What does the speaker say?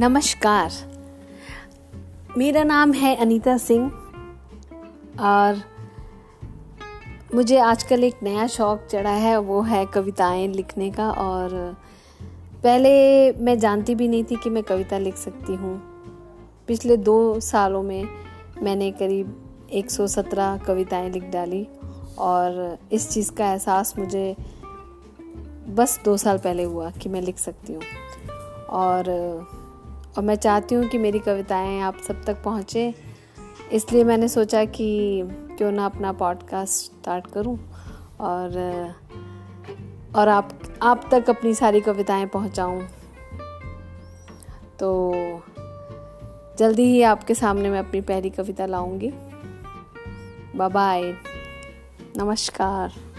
नमस्कार। मेरा नाम है अनीता सिंह और मुझे आजकल एक नया शौक़ चढ़ा है, वो है कविताएँ लिखने का और पहले मैं जानती भी नहीं थी कि मैं कविता लिख सकती हूँ। पिछले दो सालों में मैंने करीब 117 कविताएँ लिख डाली और इस चीज़ का एहसास मुझे बस दो साल पहले हुआ कि मैं लिख सकती हूँ। और और मैं चाहती हूँ कि मेरी कविताएँ आप सब तक पहुँचें। इसलिए मैंने सोचा कि क्यों ना अपना पॉडकास्ट स्टार्ट करूँ और और आप आप तक अपनी सारी कविताएँ पहुँचाऊँ। तो जल्दी ही आपके सामने मैं अपनी पहली कविता लाऊँगी। बाय नमस्कार।